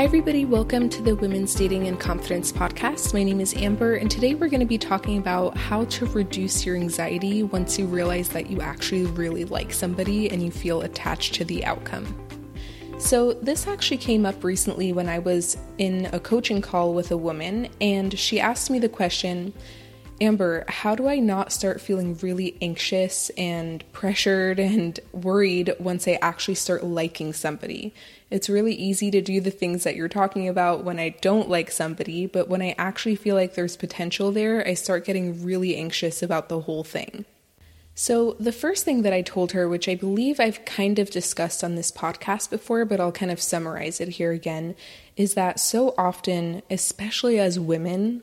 Hi, everybody. Welcome to the Women's Dating and Confidence podcast. My name is Amber, and today we're going to be talking about how to reduce your anxiety once you realize that you actually really like somebody and you feel attached to the outcome. So, this actually came up recently when I was in a coaching call with a woman, and she asked me the question Amber, how do I not start feeling really anxious and pressured and worried once I actually start liking somebody? It's really easy to do the things that you're talking about when I don't like somebody, but when I actually feel like there's potential there, I start getting really anxious about the whole thing. So, the first thing that I told her, which I believe I've kind of discussed on this podcast before, but I'll kind of summarize it here again, is that so often, especially as women,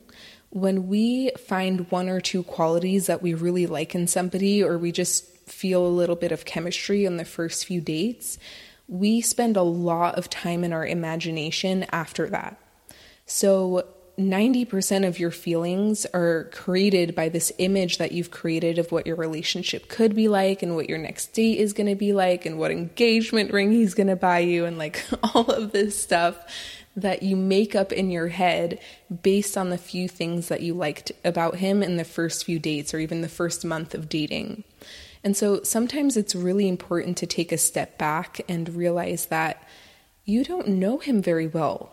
when we find one or two qualities that we really like in somebody, or we just feel a little bit of chemistry on the first few dates, we spend a lot of time in our imagination after that. So, 90% of your feelings are created by this image that you've created of what your relationship could be like and what your next date is going to be like and what engagement ring he's going to buy you and like all of this stuff that you make up in your head based on the few things that you liked about him in the first few dates or even the first month of dating. And so sometimes it's really important to take a step back and realize that you don't know him very well.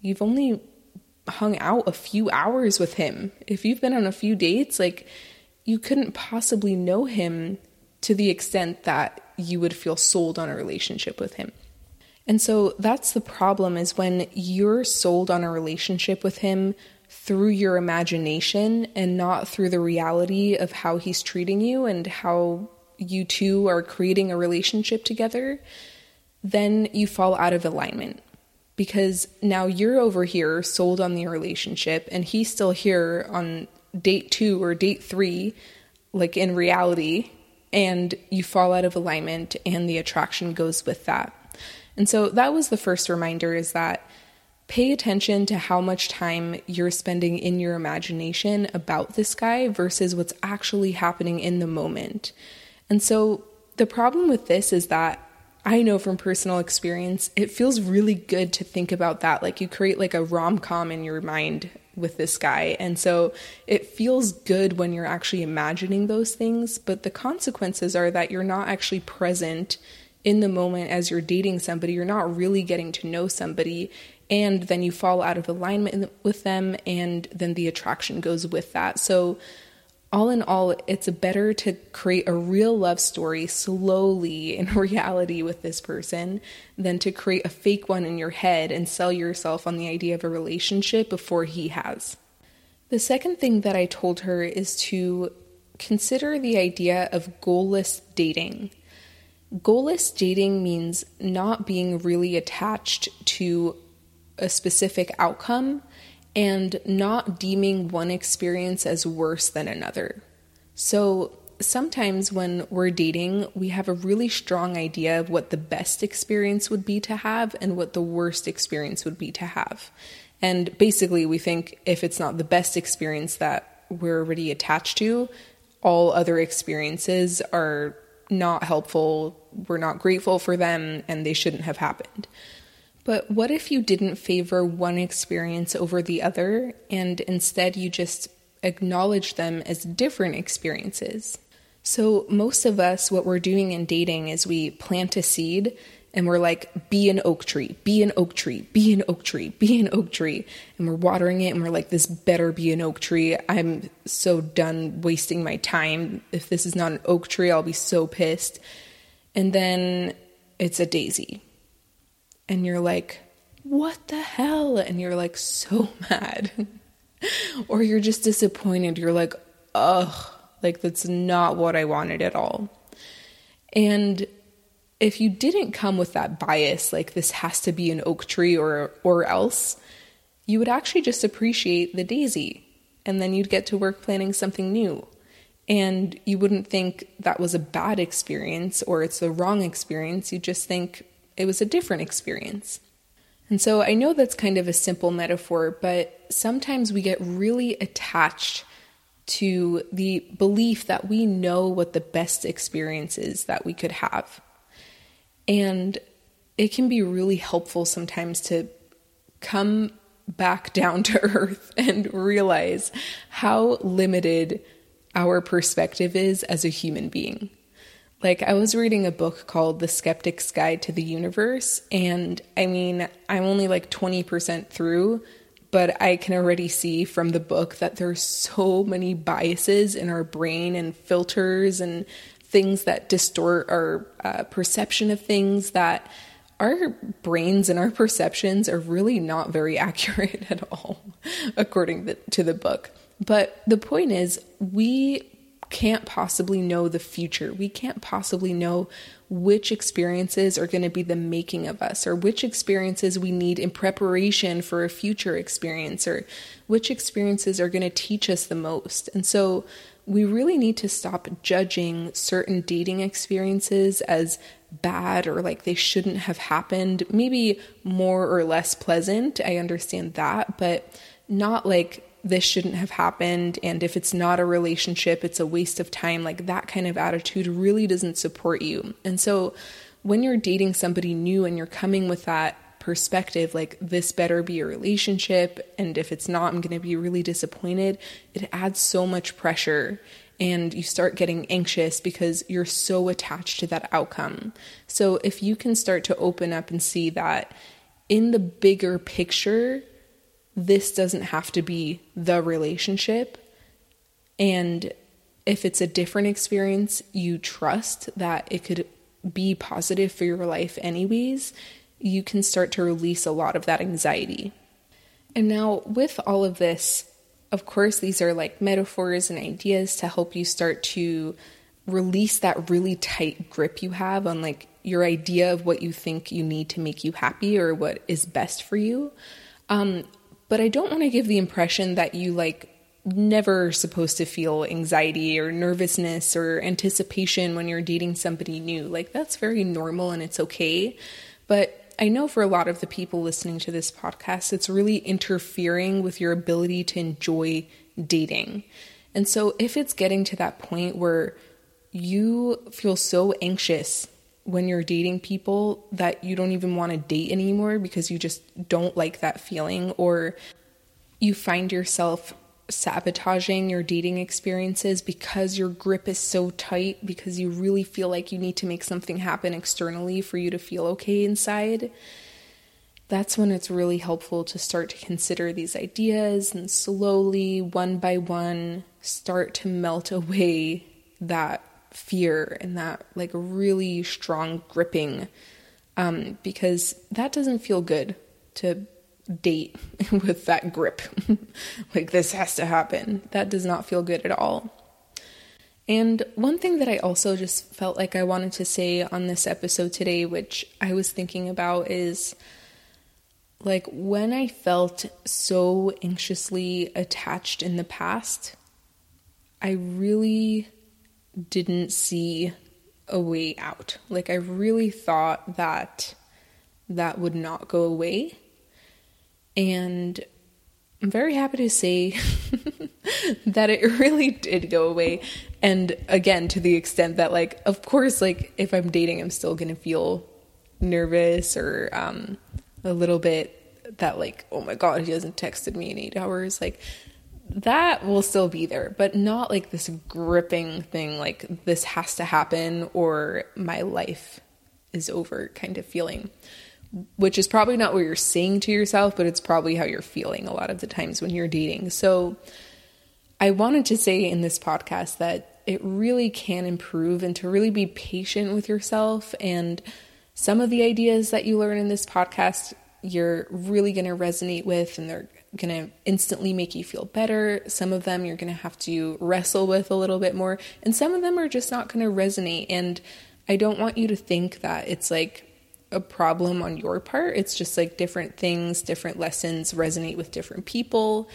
You've only hung out a few hours with him. If you've been on a few dates, like you couldn't possibly know him to the extent that you would feel sold on a relationship with him. And so that's the problem is when you're sold on a relationship with him through your imagination and not through the reality of how he's treating you and how you two are creating a relationship together, then you fall out of alignment. Because now you're over here sold on the relationship and he's still here on date two or date three, like in reality, and you fall out of alignment and the attraction goes with that. And so that was the first reminder is that pay attention to how much time you're spending in your imagination about this guy versus what's actually happening in the moment. And so the problem with this is that I know from personal experience, it feels really good to think about that. Like you create like a rom com in your mind with this guy. And so it feels good when you're actually imagining those things, but the consequences are that you're not actually present in the moment as you're dating somebody, you're not really getting to know somebody. And then you fall out of alignment with them, and then the attraction goes with that. So, all in all, it's better to create a real love story slowly in reality with this person than to create a fake one in your head and sell yourself on the idea of a relationship before he has. The second thing that I told her is to consider the idea of goalless dating. Goalless dating means not being really attached to a specific outcome and not deeming one experience as worse than another. So, sometimes when we're dating, we have a really strong idea of what the best experience would be to have and what the worst experience would be to have. And basically, we think if it's not the best experience that we're already attached to, all other experiences are not helpful, we're not grateful for them, and they shouldn't have happened. But what if you didn't favor one experience over the other and instead you just acknowledge them as different experiences? So, most of us, what we're doing in dating is we plant a seed and we're like, be an oak tree, be an oak tree, be an oak tree, be an oak tree. And we're watering it and we're like, this better be an oak tree. I'm so done wasting my time. If this is not an oak tree, I'll be so pissed. And then it's a daisy. And you're like, what the hell? And you're like so mad. or you're just disappointed. You're like, ugh, like that's not what I wanted at all. And if you didn't come with that bias, like this has to be an oak tree or or else, you would actually just appreciate the daisy, and then you'd get to work planning something new. And you wouldn't think that was a bad experience or it's the wrong experience. You just think it was a different experience. And so I know that's kind of a simple metaphor, but sometimes we get really attached to the belief that we know what the best experience is that we could have. And it can be really helpful sometimes to come back down to earth and realize how limited our perspective is as a human being. Like, I was reading a book called The Skeptic's Guide to the Universe, and I mean, I'm only like 20% through, but I can already see from the book that there's so many biases in our brain and filters and things that distort our uh, perception of things that our brains and our perceptions are really not very accurate at all, according to the book. But the point is, we can't possibly know the future. We can't possibly know which experiences are going to be the making of us, or which experiences we need in preparation for a future experience, or which experiences are going to teach us the most. And so, we really need to stop judging certain dating experiences as bad or like they shouldn't have happened. Maybe more or less pleasant. I understand that, but not like this shouldn't have happened and if it's not a relationship it's a waste of time like that kind of attitude really doesn't support you. And so when you're dating somebody new and you're coming with that perspective like this better be a relationship and if it's not i'm going to be really disappointed it adds so much pressure and you start getting anxious because you're so attached to that outcome. So if you can start to open up and see that in the bigger picture this doesn't have to be the relationship. And if it's a different experience, you trust that it could be positive for your life, anyways, you can start to release a lot of that anxiety. And now, with all of this, of course, these are like metaphors and ideas to help you start to release that really tight grip you have on like your idea of what you think you need to make you happy or what is best for you. Um, but I don't want to give the impression that you like never supposed to feel anxiety or nervousness or anticipation when you're dating somebody new. Like that's very normal and it's okay. But I know for a lot of the people listening to this podcast, it's really interfering with your ability to enjoy dating. And so if it's getting to that point where you feel so anxious when you're dating people that you don't even want to date anymore because you just don't like that feeling, or you find yourself sabotaging your dating experiences because your grip is so tight because you really feel like you need to make something happen externally for you to feel okay inside. That's when it's really helpful to start to consider these ideas and slowly, one by one, start to melt away that fear and that like really strong gripping um, because that doesn't feel good to date with that grip. like this has to happen. That does not feel good at all. And one thing that I also just felt like I wanted to say on this episode today, which I was thinking about, is like when I felt so anxiously attached in the past, I really didn't see a way out. Like, I really thought that that would not go away. And I'm very happy to say that it really did go away. And again, to the extent that, like, of course, like, if I'm dating, I'm still gonna feel nervous or um, a little bit that, like, oh my God, he hasn't texted me in eight hours. Like, that will still be there, but not like this gripping thing, like this has to happen or my life is over kind of feeling, which is probably not what you're saying to yourself, but it's probably how you're feeling a lot of the times when you're dating. So I wanted to say in this podcast that it really can improve and to really be patient with yourself. And some of the ideas that you learn in this podcast, you're really going to resonate with and they're going to instantly make you feel better. Some of them you're going to have to wrestle with a little bit more. And some of them are just not going to resonate. And I don't want you to think that it's like a problem on your part. It's just like different things, different lessons resonate with different people.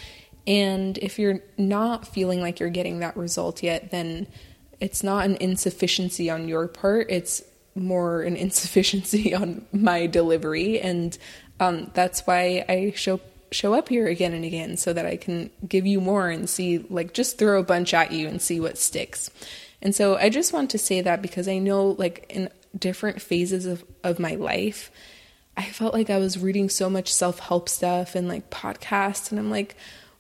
And if you're not feeling like you're getting that result yet, then it's not an insufficiency on your part. It's more an insufficiency on my delivery. And um, that's why I show show up here again and again so that I can give you more and see, like, just throw a bunch at you and see what sticks. And so I just want to say that because I know, like, in different phases of, of my life, I felt like I was reading so much self help stuff and like podcasts, and I'm like,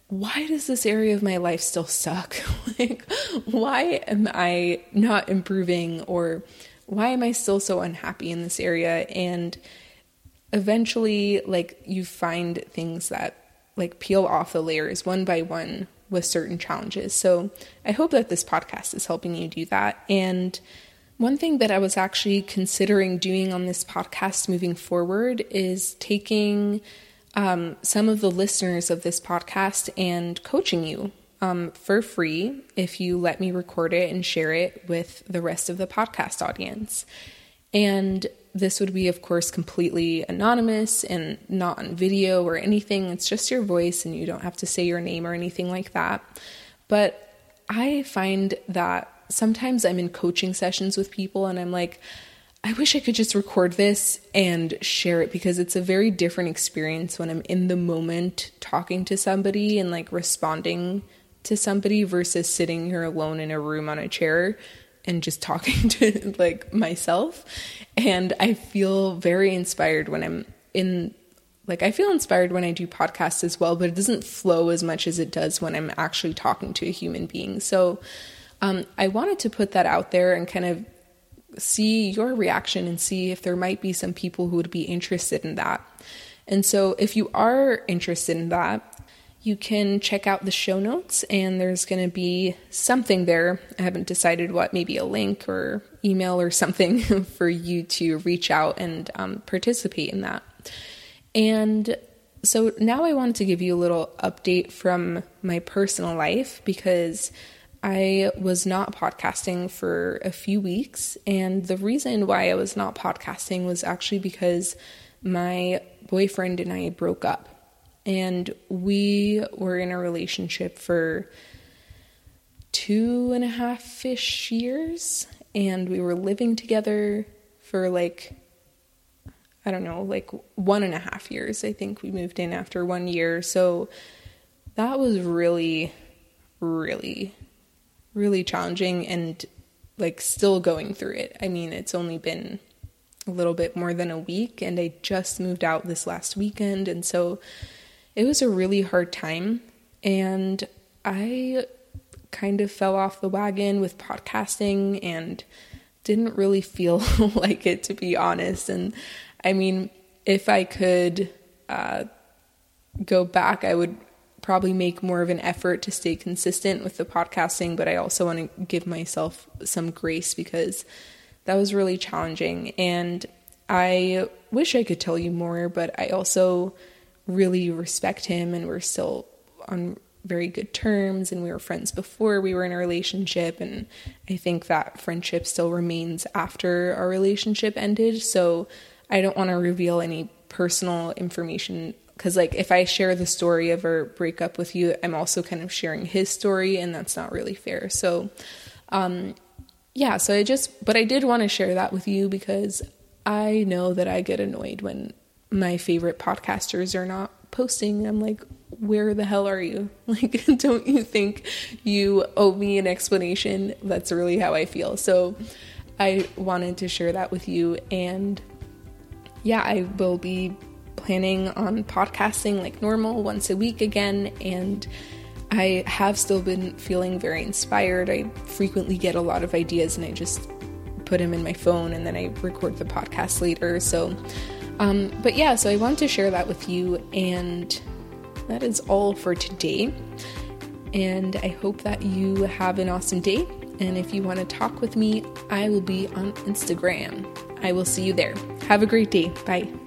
why does this area of my life still suck? like, why am I not improving or why am I still so unhappy in this area? And eventually, like, you find things that like peel off the layers one by one with certain challenges. So I hope that this podcast is helping you do that. And one thing that I was actually considering doing on this podcast moving forward is taking um, some of the listeners of this podcast and coaching you um, for free if you let me record it and share it with the rest of the podcast audience. And this would be, of course, completely anonymous and not on video or anything. It's just your voice, and you don't have to say your name or anything like that. But I find that sometimes I'm in coaching sessions with people and I'm like, I wish I could just record this and share it because it's a very different experience when I'm in the moment talking to somebody and like responding to somebody versus sitting here alone in a room on a chair and just talking to like myself. And I feel very inspired when I'm in like I feel inspired when I do podcasts as well, but it doesn't flow as much as it does when I'm actually talking to a human being. So um, I wanted to put that out there and kind of see your reaction and see if there might be some people who would be interested in that. And so, if you are interested in that, you can check out the show notes, and there's going to be something there. I haven't decided what, maybe a link or email or something for you to reach out and um, participate in that. And so now I wanted to give you a little update from my personal life because I was not podcasting for a few weeks. And the reason why I was not podcasting was actually because my boyfriend and I broke up. And we were in a relationship for two and a half ish years. And we were living together for like, I don't know, like one and a half years. I think we moved in after one year. So that was really, really really challenging and like still going through it. I mean, it's only been a little bit more than a week and I just moved out this last weekend and so it was a really hard time and I kind of fell off the wagon with podcasting and didn't really feel like it to be honest and I mean, if I could uh, go back, I would probably make more of an effort to stay consistent with the podcasting, but I also want to give myself some grace because that was really challenging. And I wish I could tell you more, but I also really respect him and we're still on very good terms and we were friends before we were in a relationship and I think that friendship still remains after our relationship ended. So I don't want to reveal any personal information because like if i share the story of our breakup with you i'm also kind of sharing his story and that's not really fair so um yeah so i just but i did want to share that with you because i know that i get annoyed when my favorite podcasters are not posting i'm like where the hell are you like don't you think you owe me an explanation that's really how i feel so i wanted to share that with you and yeah i will be planning on podcasting like normal once a week again, and I have still been feeling very inspired. I frequently get a lot of ideas and I just put them in my phone and then I record the podcast later. So, um, but yeah, so I wanted to share that with you, and that is all for today. And I hope that you have an awesome day. And if you want to talk with me, I will be on Instagram. I will see you there. Have a great day. Bye.